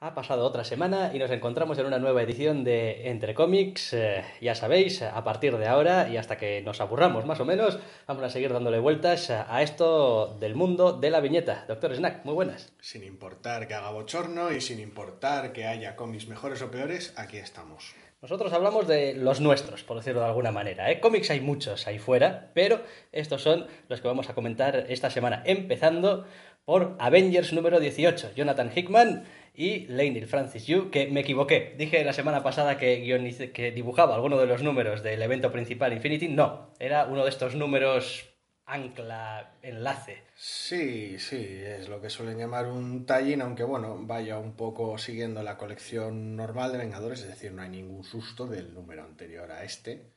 Ha pasado otra semana y nos encontramos en una nueva edición de Entre Cómics. Eh, ya sabéis, a partir de ahora y hasta que nos aburramos más o menos, vamos a seguir dándole vueltas a esto del mundo de la viñeta. Doctor Snack, muy buenas. Sin importar que haga bochorno y sin importar que haya cómics mejores o peores, aquí estamos. Nosotros hablamos de los nuestros, por decirlo de alguna manera. ¿eh? Cómics hay muchos ahí fuera, pero estos son los que vamos a comentar esta semana, empezando por Avengers número 18. Jonathan Hickman y Leinil Francis Yu, que me equivoqué. Dije la semana pasada que, dibujaba alguno de los números del evento principal Infinity. No, era uno de estos números ancla, enlace. Sí, sí, es lo que suelen llamar un tie aunque bueno, vaya un poco siguiendo la colección normal de Vengadores, es decir, no hay ningún susto del número anterior a este,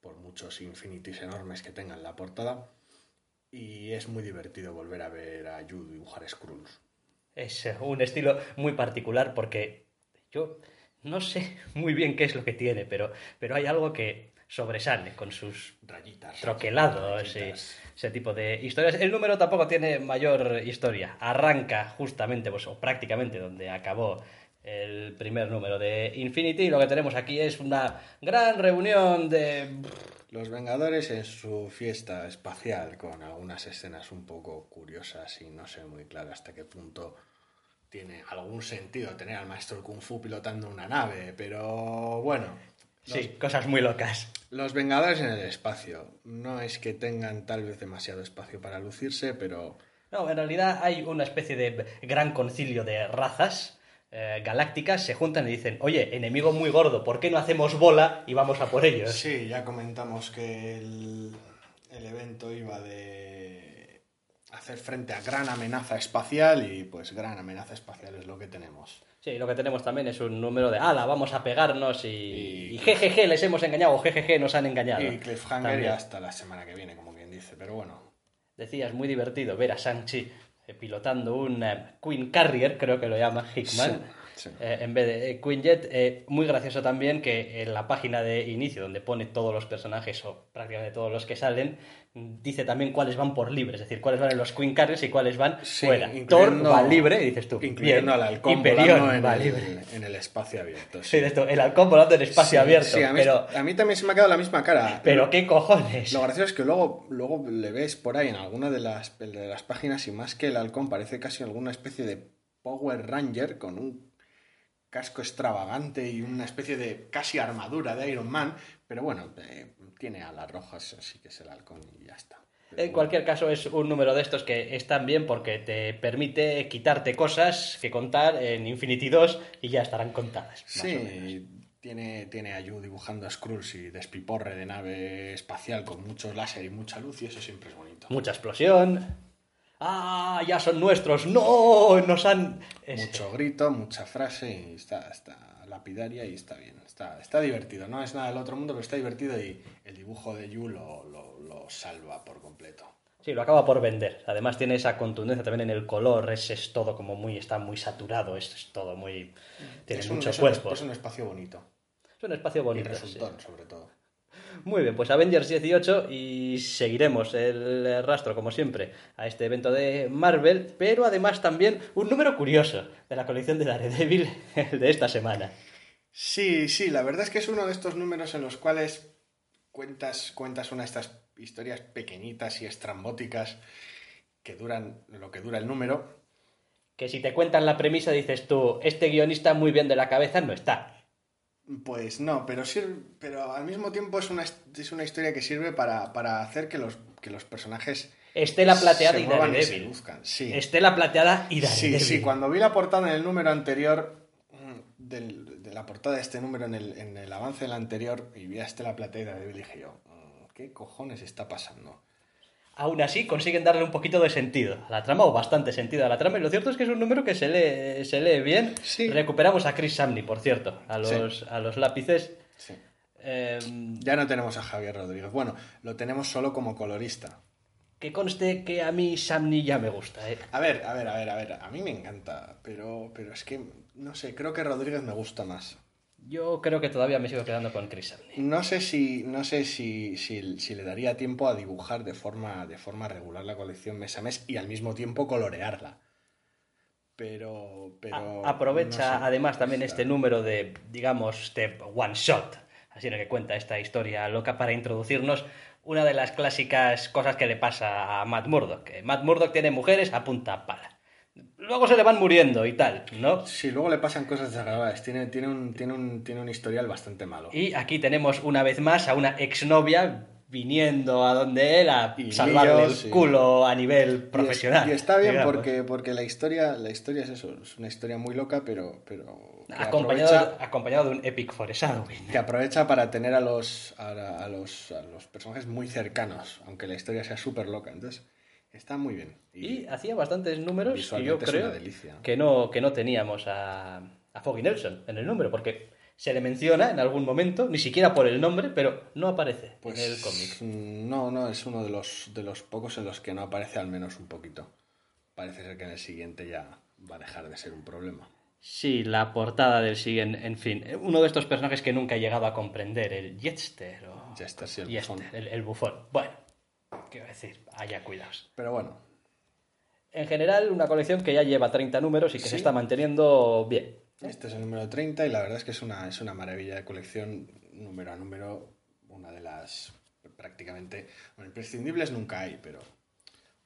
por muchos Infinities enormes que tengan la portada. Y es muy divertido volver a ver a Yu dibujar Skrulls. Es eh, un estilo muy particular porque yo no sé muy bien qué es lo que tiene, pero, pero hay algo que sobresale con sus rayitas, troquelados y ese tipo de historias. El número tampoco tiene mayor historia. Arranca justamente, pues, o prácticamente donde acabó el primer número de Infinity. Y lo que tenemos aquí es una gran reunión de los Vengadores en su fiesta espacial, con algunas escenas un poco curiosas y no sé muy claro hasta qué punto tiene algún sentido tener al maestro Kung Fu pilotando una nave, pero bueno. Sí, cosas muy locas. Los Vengadores en el espacio. No es que tengan tal vez demasiado espacio para lucirse, pero... No, en realidad hay una especie de gran concilio de razas eh, galácticas se juntan y dicen, oye, enemigo muy gordo, ¿por qué no hacemos bola y vamos a por ellos? Sí, ya comentamos que el, el evento iba de hacer frente a gran amenaza espacial y pues gran amenaza espacial es lo que tenemos. Sí, lo que tenemos también es un número de, ala, vamos a pegarnos y, y, jejeje, les hemos engañado o jejeje, nos han engañado. Y cliffhanger y hasta la semana que viene, como quien dice, pero bueno. Decías, muy divertido ver a Shang-Chi eh, pilotando un eh, Queen Carrier, creo que lo llama Hickman, eh, en vez de Queen Jet. muy gracioso también que en la página de inicio, donde pone todos los personajes o prácticamente todos los que salen, dice también cuáles van por libre, es decir, cuáles van en los Queen Carriers y cuáles van fuera. Thor va libre, dices tú. Incluyendo al halcón volando en, el, en el espacio abierto. Sí, esto, el halcón volando en espacio abierto. a, mí, pero, a mí también se me ha quedado la misma cara. Pero qué cojones. Lo gracioso es que luego, luego le ves por ahí en alguna de las, de las páginas y más que el halcón parece casi alguna especie de Power Ranger con un casco extravagante y una especie de casi armadura de Iron Man, pero bueno, eh, tiene alas rojas, así que es el halcón y ya está. en cualquier caso, es un número de estos que están bien porque te permite quitarte cosas que contar en Infinity 2 y ya estarán contadas. Sí, tiene, tiene a Yu dibujando a Skrulls y despiporre de nave espacial con muchos láser y mucha luz y eso siempre es bonito. Mucha explosión. ¡Ah! ¡Ya son nuestros! ¡No! Nos han. Mucho grito, mucha frase y está, está lapidaria y está bien. Está, está divertido. No es nada del otro mundo, pero está divertido y el dibujo de Yu lo, lo, salva por completo. Sí, lo acaba por vender. Además tiene esa contundencia también en el color, es, es todo como muy, está muy saturado, es, es todo muy... Tiene es mucho un, cuerpo. Es un espacio bonito. Es un espacio bonito. Y resultón, sobre todo. Muy bien, pues Avengers 18 y seguiremos el rastro, como siempre, a este evento de Marvel, pero además también un número curioso de la colección de Daredevil de esta semana. Sí, sí, la verdad es que es uno de estos números en los cuales cuentas, cuentas una de estas historias pequeñitas y estrambóticas que duran lo que dura el número. Que si te cuentan la premisa dices tú, este guionista muy bien de la cabeza no está. Pues no, pero sirve, pero al mismo tiempo es una, es una historia que sirve para, para hacer que los, que los personajes Estela Plateada y Daredevil. Sí. Estela Plateada y Daredevil. Sí, sí, cuando vi la portada en el número anterior, mm, del, de la portada de este número en el, en el avance del anterior, y vi a Estela Plateada y Daredevil, dije yo, mm, ¿qué cojones está pasando? Aún así consiguen darle un poquito de sentido a la trama, o bastante sentido a la trama, y lo cierto es que es un número que se lee, se lee bien. Sí. Recuperamos a Chris Samney, por cierto, a los, a los lápices. Sí. Eh, Ya no tenemos a Javier Rodríguez. Bueno, lo tenemos solo como colorista. que conste que a mí Samney ya me gusta, ¿eh? A ver, a ver, a ver, a ver. A mí me encanta, pero, pero es que, no sé, creo que Rodríguez me gusta más. Yo creo que todavía me sigo quedando con Chris. No sé si, no sé si, si, si le daría tiempo a dibujar de forma, de forma regular la colección mes a mes y al mismo tiempo colorearla. Pero, pero A- aprovecha no sé. además también este número de, digamos, de one shot, así en el que cuenta esta historia loca para introducirnos una de las clásicas cosas que le pasa a Matt Murdock. Que Matt Murdock tiene mujeres a punta pala. Luego se le van muriendo y tal, ¿no? Sí, luego le pasan cosas desagradables. Tiene, tiene, un, tiene, un, tiene un historial bastante malo. Y aquí tenemos una vez más a una exnovia viniendo a donde él a Y salvarle el culo a nivel Y es- profesional. Y, está bien digamos. porque, porque la historia, la historia es eso, es una historia muy loca, pero, pero Acompañado, acompañado de un epic foreshadow. que aprovecha para tener a los, a, a los, a los personajes muy cercanos, aunque la historia sea súper loca. Entonces, está muy bien. Y hacía bastantes números y yo creo que no, que no teníamos a, a Foggy Nelson en el número, porque se le menciona en algún momento, ni siquiera por el nombre, pero no aparece Pues, en el cómic. No, no, es uno de los, de los pocos en los que no aparece al menos un poquito. Parece ser que en el siguiente ya va a dejar de ser un problema. Sí, la portada del siguiente, en fin, uno de estos personajes que nunca he llegado a comprender, el Jetster o Jester, sí, el Jester, bufón. el, el bufón. Bueno, quiero decir, haya cuidados. Pero bueno, En general, una colección que ya lleva 30 números y que se está manteniendo bien. Este es el número 30 y la verdad es que es una, es una maravilla de colección, número a número, una de las prácticamente, bueno, imprescindibles nunca hay, pero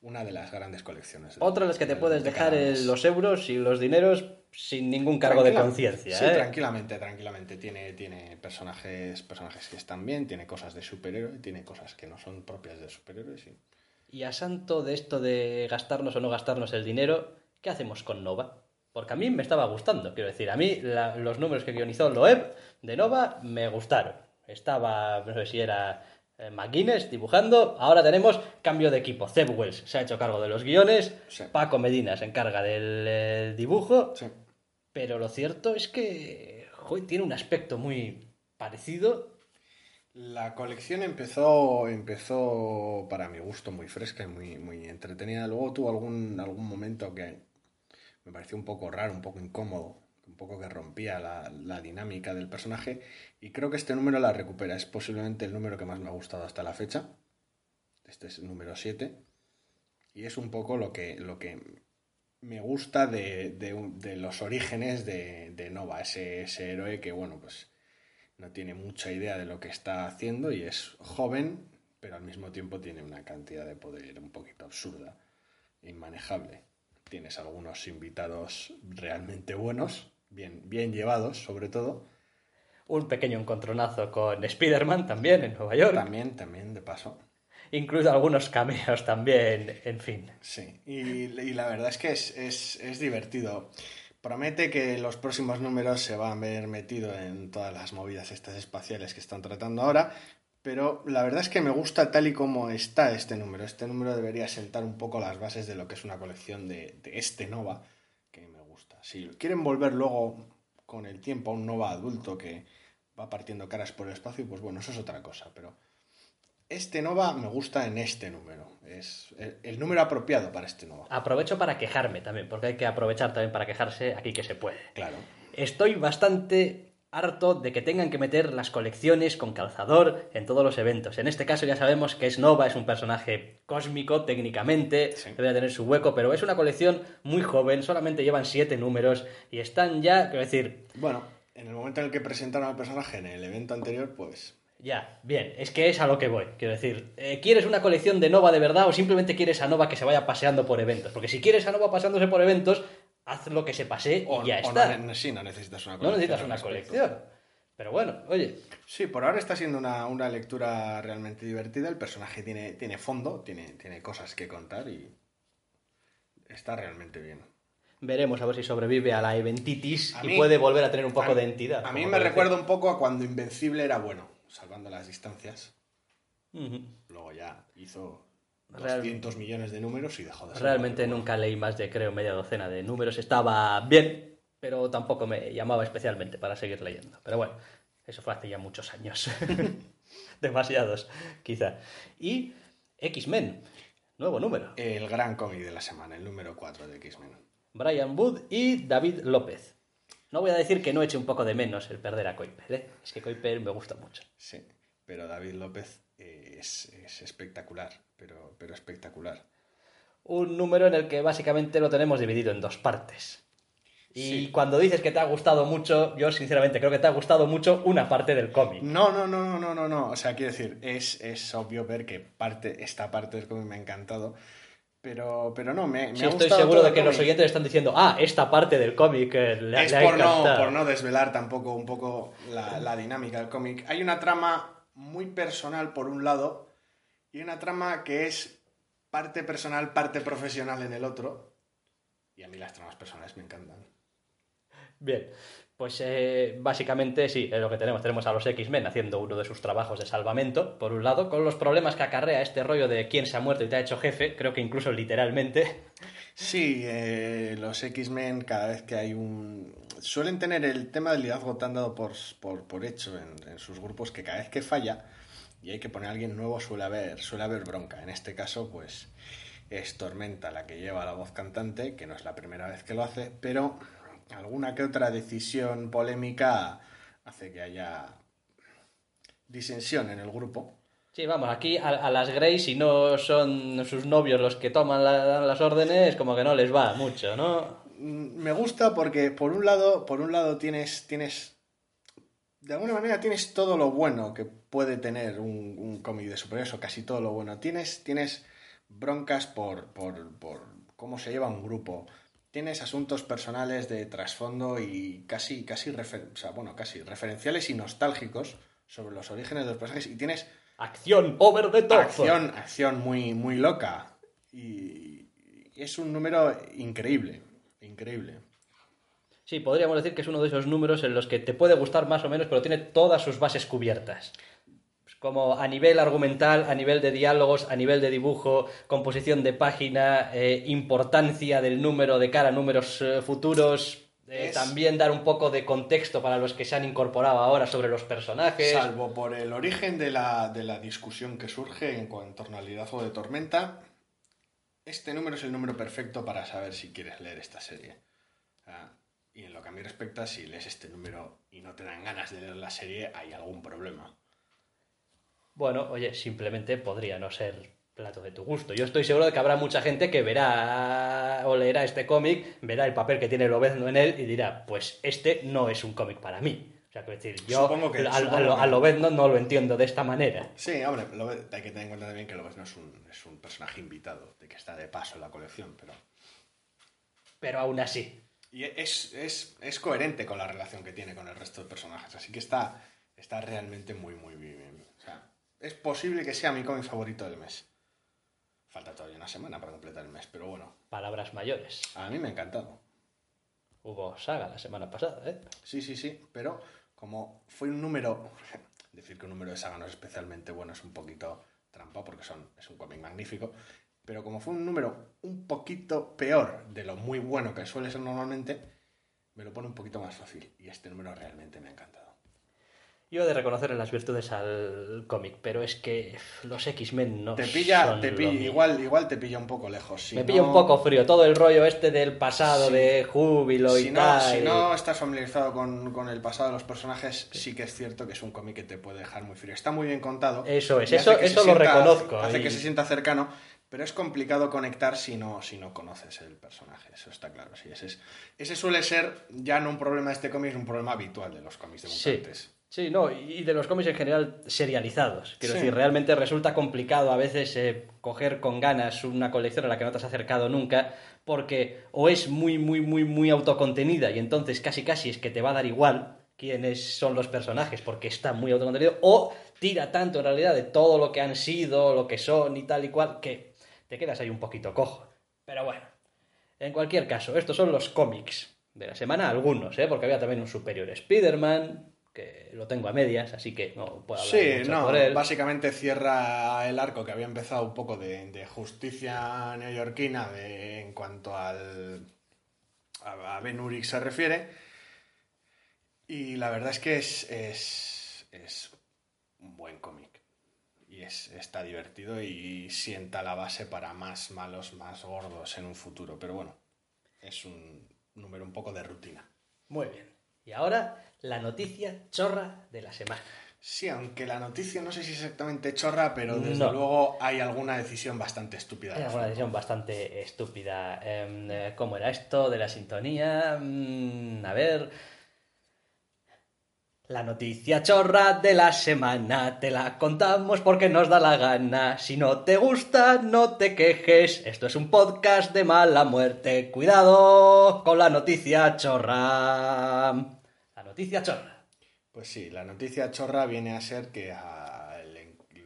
una de las grandes colecciones. Otra de las que te de- puedes de dejar los euros y los dineros sin ningún cargo de conciencia. Sí, ¿eh? tranquilamente, tranquilamente. Tiene, tiene personajes, personajes que están bien, tiene cosas de superhéroe, tiene cosas que no son propias de superhéroes. y- Y a santo de esto de gastarnos o no gastarnos el dinero, ¿qué hacemos con Nova? Porque a mí me estaba gustando, quiero decir, a mí la- los números que guionizó Loeb de Nova me gustaron. Estaba, no sé si era McGuinness dibujando, ahora tenemos cambio de equipo. Zeb Wells se ha hecho cargo de los guiones, Sí. Paco Medina se encarga del eh, dibujo, Sí. pero lo cierto es que joder, tiene un aspecto muy parecido. La colección empezó, empezó para mi gusto muy fresca y muy, muy entretenida. Luego tuvo algún, algún momento que me pareció un poco raro, un poco incómodo, un poco que rompía la, la dinámica del personaje. Y creo que este número la recupera. Es posiblemente el número que más me ha gustado hasta la fecha. Este es el número 7. Y es un poco lo que, lo que me gusta de, de de los orígenes de, de Nova, ese, ese héroe que, bueno, pues no tiene mucha idea de lo que está haciendo y es joven, pero al mismo tiempo tiene una cantidad de poder un poquito absurda, inmanejable. Tienes algunos invitados realmente buenos, bien, bien llevados sobre todo. Un pequeño encontronazo con Spider-Man también en Nueva York. También, también de paso. Incluso algunos cameos también, en fin. Sí, y, y la verdad es que es, es, es divertido. Promete que los próximos números se van a ver metido en todas las movidas estas espaciales que están tratando ahora, pero la verdad es que me gusta tal y como está este número. Este número debería sentar un poco las bases de lo que es una colección de, de este Nova. Si quieren volver luego con el tiempo a un Nova adulto que va partiendo caras por el espacio, pues bueno, eso es otra cosa, pero este Nova me gusta en este número. Es el, el número apropiado para este Nova. Aprovecho para quejarme también, porque hay que aprovechar también para quejarse aquí que se puede. Claro. Estoy bastante harto de que tengan que meter las colecciones con calzador en todos los eventos. En este caso ya sabemos que es Nova, es un personaje cósmico técnicamente, Sí. debería tener su hueco, pero es una colección muy joven, solamente llevan siete números y están ya, quiero decir, Bueno, en el momento en el que presentaron al personaje en el evento anterior, pues Ya, bien, es que es a lo que voy. Quiero decir, eh, ¿quieres una colección de Nova de verdad o simplemente quieres a Nova que se vaya paseando por eventos? Porque si quieres a Nova paseándose por eventos, haz lo que se pase o, y ya o está. no, sí, no necesitas una No colección. necesitas al una colección. Pero bueno, oye, Sí, por ahora está siendo una, una lectura realmente divertida. El personaje tiene, tiene fondo, tiene, tiene cosas que contar y está realmente bien. veremos a ver si sobrevive a la eventitis A y mí- puede volver a tener un poco a, de entidad. A mí me parece. recuerda un poco a cuando Invencible era bueno, salvando las distancias. Luego ya hizo Real- 200 millones de números y dejó de ser. Realmente nunca leí más de, creo, media docena de números. Estaba bien, pero tampoco me llamaba especialmente para seguir leyendo. Pero bueno, eso fue hace ya muchos años. Demasiados, quizá. Y X-Men, nuevo número. El gran cómic de la semana, el número 4 de X-Men. Brian Wood y David López. No voy a decir que no eche un poco de menos el perder a Kuiper, ¿eh? Es que Kuiper me gusta mucho. Sí, pero David López eh, es, es espectacular, pero, pero espectacular. Un número en el que básicamente lo tenemos dividido en dos partes. Y Sí. cuando dices que te ha gustado mucho, yo sinceramente creo que te ha gustado mucho una parte del cómic. No, no, no, no, no, no, no. O sea, quiero decir, es, es obvio ver que parte, esta parte del cómic me ha encantado. Pero, pero no, me, me Sí, ha estoy gustado seguro todo de que los oyentes están diciendo, ah, esta parte del cómic eh, le, es le ha por no, encantado". por no desvelar tampoco un poco la, la dinámica del cómic. Hay una trama muy personal por un lado y una trama que es parte personal, parte profesional en el otro. Y a mí las tramas personales me encantan. Bien, pues eh, básicamente sí, es lo que tenemos. Tenemos a los X-Men haciendo uno de sus trabajos de salvamento, por un lado, con los problemas que acarrea este rollo de quién se ha muerto y te ha hecho jefe, creo que incluso literalmente. Sí, eh, los X-Men cada vez que hay un... Suelen tener el tema del liderazgo tan dado por, por, por hecho en, en sus grupos que cada vez que falla y hay que poner a alguien nuevo suele haber, suele haber bronca. En este caso, pues es Tormenta la que lleva la voz cantante, que no es la primera vez que lo hace, pero alguna que otra decisión polémica hace que haya disensión en el grupo. Sí, vamos, aquí a, a las Grey, si no son sus novios los que toman la- las órdenes, como que no les va mucho, ¿no? Mm, me gusta porque por un lado, por un lado tienes, tienes, de alguna manera tienes todo lo bueno que puede tener un, un cómic de superhéroes o casi todo lo bueno. Tienes, tienes broncas por, por, por cómo se lleva un grupo. Tienes asuntos personales de trasfondo y casi, casi, refer- o sea, bueno, casi referenciales y nostálgicos sobre los orígenes de los personajes. Y tienes Acción over the top. acción, acción muy, muy loca. Y, y es un número increíble, increíble. Sí, podríamos decir que es uno de esos números en los que te puede gustar más o menos, pero tiene todas sus bases cubiertas. Como a nivel argumental, a nivel de diálogos, a nivel de dibujo, composición de página, eh, importancia del número de cara a números eh, futuros, eh, Es- también dar un poco de contexto para los que se han incorporado ahora sobre los personajes. Salvo por el origen de la, de la discusión que surge en cuanto en torno al liderazgo de Tormenta, este número es el número perfecto para saber si quieres leer esta serie. Ah, y en lo que a mí respecta, si lees este número y no te dan ganas de leer la serie, hay algún problema. Bueno, oye, simplemente podría no ser plato de tu gusto. Yo estoy seguro de que habrá mucha gente que verá o leerá este cómic, verá el papel que tiene Lobezno en él y dirá, pues este no es un cómic para mí. O sea, que decir, yo Supongo que- a, a- supongo que- a Lobezno no lo entiendo de esta manera. Sí, hombre, hay que tener en cuenta también que Lobezno es un, es un personaje invitado, de que está de paso en la colección, pero... Pero aún así. Y es, es, es coherente con la relación que tiene con el resto de personajes, así que está, está realmente muy, muy bien. Es posible que sea mi cómic favorito del mes. Falta todavía una semana para completar el mes, pero bueno, Palabras mayores. a mí me ha encantado. Hubo saga la semana pasada, ¿eh? Sí, sí, sí, pero como fue un número, decir que un número de saga no es especialmente bueno es un poquito trampa porque son, es un cómic magnífico, pero como fue un número un poquito peor de lo muy bueno que suele ser normalmente, me lo pone un poquito más fácil y este número realmente me ha encantado. Yo he de reconocerle las virtudes al cómic, pero es que los X-Men no Te pilla, son te pilla igual, igual te pilla un poco lejos. Si Me no- pilla un poco frío todo el rollo este del pasado, Sí. de júbilo Si y no, tal. si no estás familiarizado con, con el pasado de los personajes, sí que es cierto que es un cómic que te puede dejar muy frío. Está muy bien contado. Eso es, eso- eso lo sienta- reconozco, Hace y- que se sienta cercano, pero es complicado conectar si no, si no conoces el personaje. Eso está claro. Sí, ese, es- ese suele ser ya no un problema de este cómic, es un problema habitual de los cómics de mutantes. Sí, no, y de los cómics en general serializados. Quiero Sí. decir, realmente resulta complicado a veces eh, coger con ganas una colección a la que no te has acercado nunca, porque o es muy, muy, muy, muy autocontenida y entonces casi, casi es que te va a dar igual quiénes son los personajes porque está muy autocontenido, o tira tanto en realidad de todo lo que han sido, lo que son y tal y cual, que te quedas ahí un poquito cojo. Pero bueno, en cualquier caso, estos son los cómics de la semana, algunos, ¿eh? porque había también un Superior Spider-Man, que lo tengo a medias, así que no puedo hablar Sí, mucho no, por él. básicamente cierra el arco que había empezado un poco de, de justicia neoyorquina de- en cuanto al a, a Ben Urich se refiere. Y la verdad es que es, es, es un buen cómic. Y es, está divertido y sienta la base para más malos, más gordos en un futuro. Pero bueno, es un número un poco de rutina. Muy bien. Y ahora la noticia chorra de la semana. Sí, aunque la noticia no sé si es exactamente chorra, pero desde No. luego hay alguna decisión bastante estúpida. Era una decisión bastante estúpida. Em, eh, ¿Cómo era esto de la sintonía? Mm, a ver. La noticia chorra de la semana te la contamos porque nos da la gana. Si no te gusta, no te quejes. Esto es un podcast de mala muerte. Cuidado con la noticia chorra. Noticia chorra. Pues sí, la noticia chorra viene a ser que a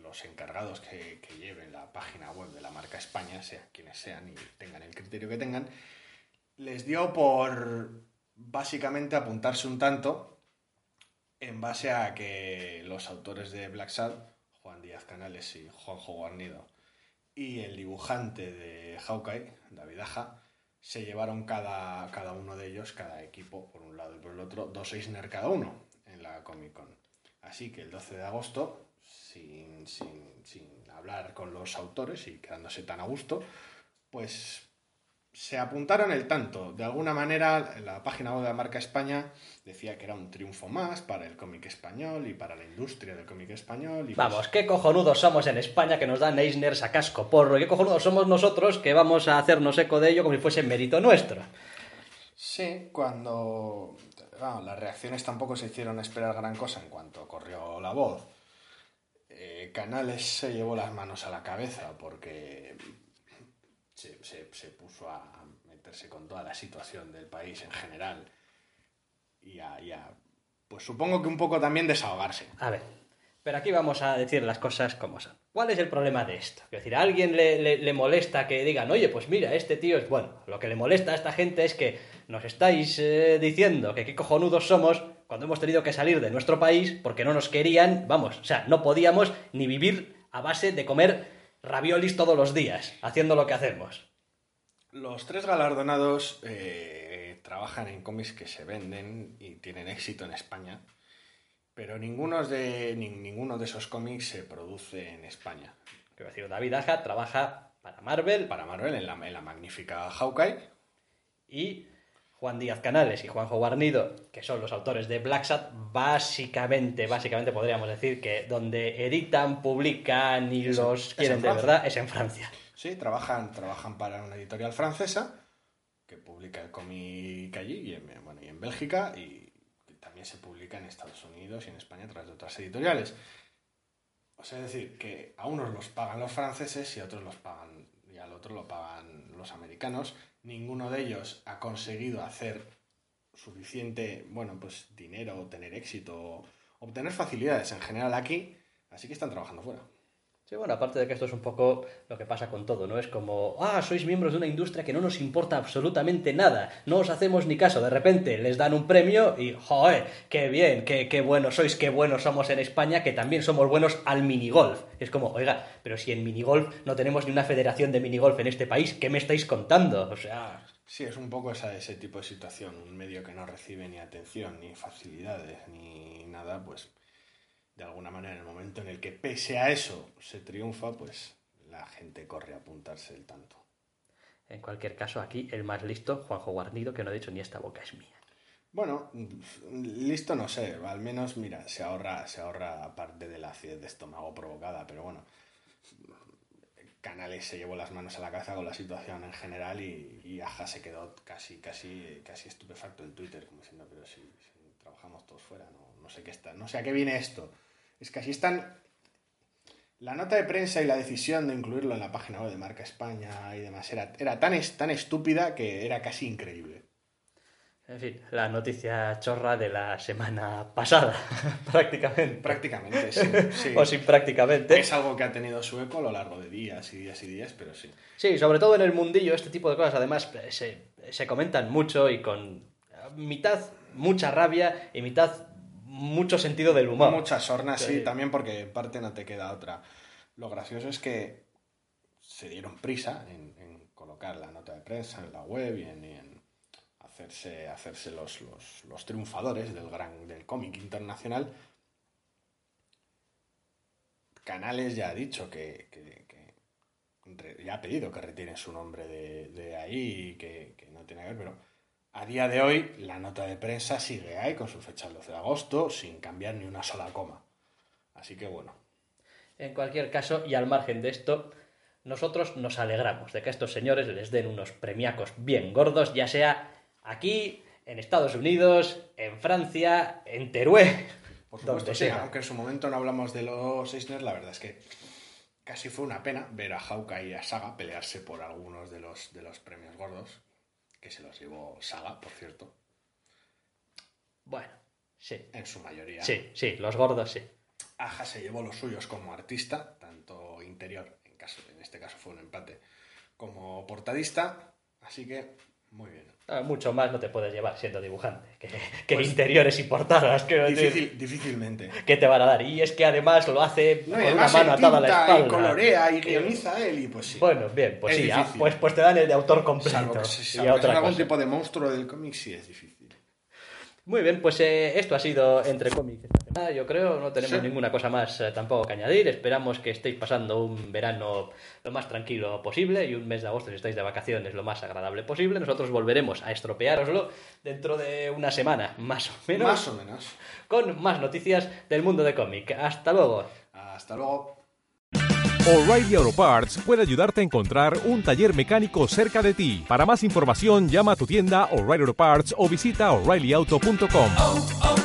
los encargados que, que lleven la página web de la marca España, sean quienes sean y tengan el criterio que tengan, les dio por básicamente apuntarse un tanto en base a que los autores de Black Sad, Juan Díaz Canales y Juanjo Guarnido, y el dibujante de Hawkeye, David Aja, se llevaron cada, cada uno de ellos, cada equipo, por un lado y por el otro, dos Eisner cada uno en la Comic Con. Así que el 12 de agosto, sin, sin, sin hablar con los autores y quedándose tan a gusto, pues se apuntaron el tanto. De alguna manera, la página web de la marca España decía que era un triunfo más para el cómic español y para la industria del cómic español. Y pues, Vamos, qué cojonudos somos en España que nos dan Eisners a casco porro. Y qué cojonudos somos nosotros que vamos a hacernos eco de ello como si fuese mérito nuestro. Sí, cuando vamos, las reacciones tampoco se hicieron esperar gran cosa en cuanto corrió la voz. Eh, Canales se llevó las manos a la cabeza porque se, puso a meterse con toda la situación del país en general y a, y a, pues supongo que un poco también desahogarse. A ver, pero aquí vamos a decir las cosas como son. ¿Cuál es el problema de esto? Es decir, a alguien le, le- le molesta que digan, oye, pues mira, este tío es bueno. Lo que le molesta a esta gente es que nos estáis eh, diciendo que qué cojonudos somos cuando hemos tenido que salir de nuestro país porque no nos querían, vamos, o sea, no podíamos ni vivir a base de comer raviolis todos los días, haciendo lo que hacemos. Los tres galardonados eh, trabajan en cómics que se venden y tienen éxito en España, pero ninguno de, ni- ninguno de esos cómics se produce en España. Quiero decir, David Aja trabaja para Marvel Para Marvel, en la, en la magnífica Hawkeye, y Juan Díaz Canales y Juanjo Guarnido, que son los autores de Black Sat, básicamente, básicamente podríamos decir que donde editan, publican y Es los quieren en de verdad es en Francia. sí, trabajan, trabajan para una editorial francesa que publica el cómic allí y en, bueno, y en Bélgica y también se publica en Estados Unidos y en España a través de otras editoriales. O sea, es decir, que a unos los pagan los franceses y a otros los pagan, y al otro lo pagan los americanos. Ninguno de ellos ha conseguido hacer suficiente, bueno, pues dinero, tener éxito, obtener facilidades en general aquí, así que están trabajando fuera. Sí, bueno, aparte de que esto es un poco lo que pasa con todo, ¿no? Es como, ah, sois miembros de una industria que no nos importa absolutamente nada, no os hacemos ni caso, de repente les dan un premio y, joder, qué bien, qué, qué buenos sois, qué buenos somos en España, que también somos buenos al minigolf. Es como, oiga, pero si en minigolf no tenemos ni una federación de minigolf en este país, ¿qué me estáis contando? O sea, Sí, es un poco esa, ese tipo de situación, un medio que no recibe ni atención, ni facilidades, ni nada, pues de alguna manera en el momento en el que pese a eso se triunfa, pues la gente corre a apuntarse el tanto. en cualquier caso, aquí el más listo, Juanjo Guarnido, que no ha dicho ni esta boca es mía. Bueno, listo no sé, al menos mira, se ahorra, se ahorra parte de la acidez de estómago provocada, pero bueno, Canales se llevó las manos a la cabeza con la situación en general y, y Aja se quedó casi, casi, casi estupefacto en Twitter, como diciendo, pero si, si trabajamos todos fuera, no, no sé qué está, no sé a qué viene esto. Es que así están. La nota de prensa y la decisión de incluirlo en la página web de Marca España y demás era, era tan, es- tan estúpida que era casi increíble. En fin, la noticia chorra de la semana pasada, prácticamente. Prácticamente, sí. sí. O sin prácticamente. Es algo que ha tenido su eco a lo largo de días y días y días, pero sí. Sí, sobre todo en el mundillo, este tipo de cosas además eh, se, se comentan mucho y con mitad mucha rabia y mitad mucho sentido del humor. Muchas sornas, sí, Sí. también porque en parte no te queda otra. Lo gracioso es que se dieron prisa en, en colocar la nota de prensa en la web y en, y en hacerse, hacerse los, los- los triunfadores del gran del cómic internacional. Canales ya ha dicho que, que- ya ha pedido que retiren su nombre de, de ahí y que, que no tiene que ver, pero a día de hoy la nota de prensa sigue ahí con su fecha el 12 de agosto sin cambiar ni una sola coma. Así que bueno, En cualquier caso, y al margen de esto, nosotros nos alegramos de que a estos señores les den unos premiacos bien gordos, ya sea aquí, en Estados Unidos, en Francia, en Teruel, por supuesto, donde sí, sea. aunque en su momento no hablamos de los Eisner, la verdad es que casi fue una pena ver a Hawkeye y a Saga pelearse por algunos de los, de los premios gordos, que se los llevó Saga, por cierto, Bueno, sí. en su mayoría. Sí, sí, los gordos sí. Aja se llevó los suyos como artista, tanto interior, en, caso, en este caso fue un empate, como portadista, así que muy bien. Ah, Mucho más no te puedes llevar siendo dibujante que, que Pues- interiores y portadas. decir, Difícil, difícilmente. ¿Qué te van a dar? Y es que además lo hace No, con y una mano atada a la espalda. y colorea y guioniza él y pues sí. Bueno, bien, pues Es sí, ah, pues, pues te dan el de autor completo. salvo que, se- y salvo que otra sea algún cosa. tipo de monstruo del cómic sí es difícil. Muy bien, pues eh, esto ha sido Entre Cómics. Yo creo, no tenemos Sí. ninguna cosa más eh, tampoco que añadir. Esperamos que estéis pasando un verano lo más tranquilo posible y un mes de agosto, si estáis de vacaciones, lo más agradable posible. Nosotros volveremos a estropeároslo dentro de una semana, más o menos, Más o menos. con más noticias del mundo de cómic. Hasta luego. Hasta luego. O'Reilly Auto Parts puede ayudarte a encontrar un taller mecánico cerca de ti. Para más información, llama a tu tienda O'Reilly Auto Parts o visita oreillyauto.com. oh,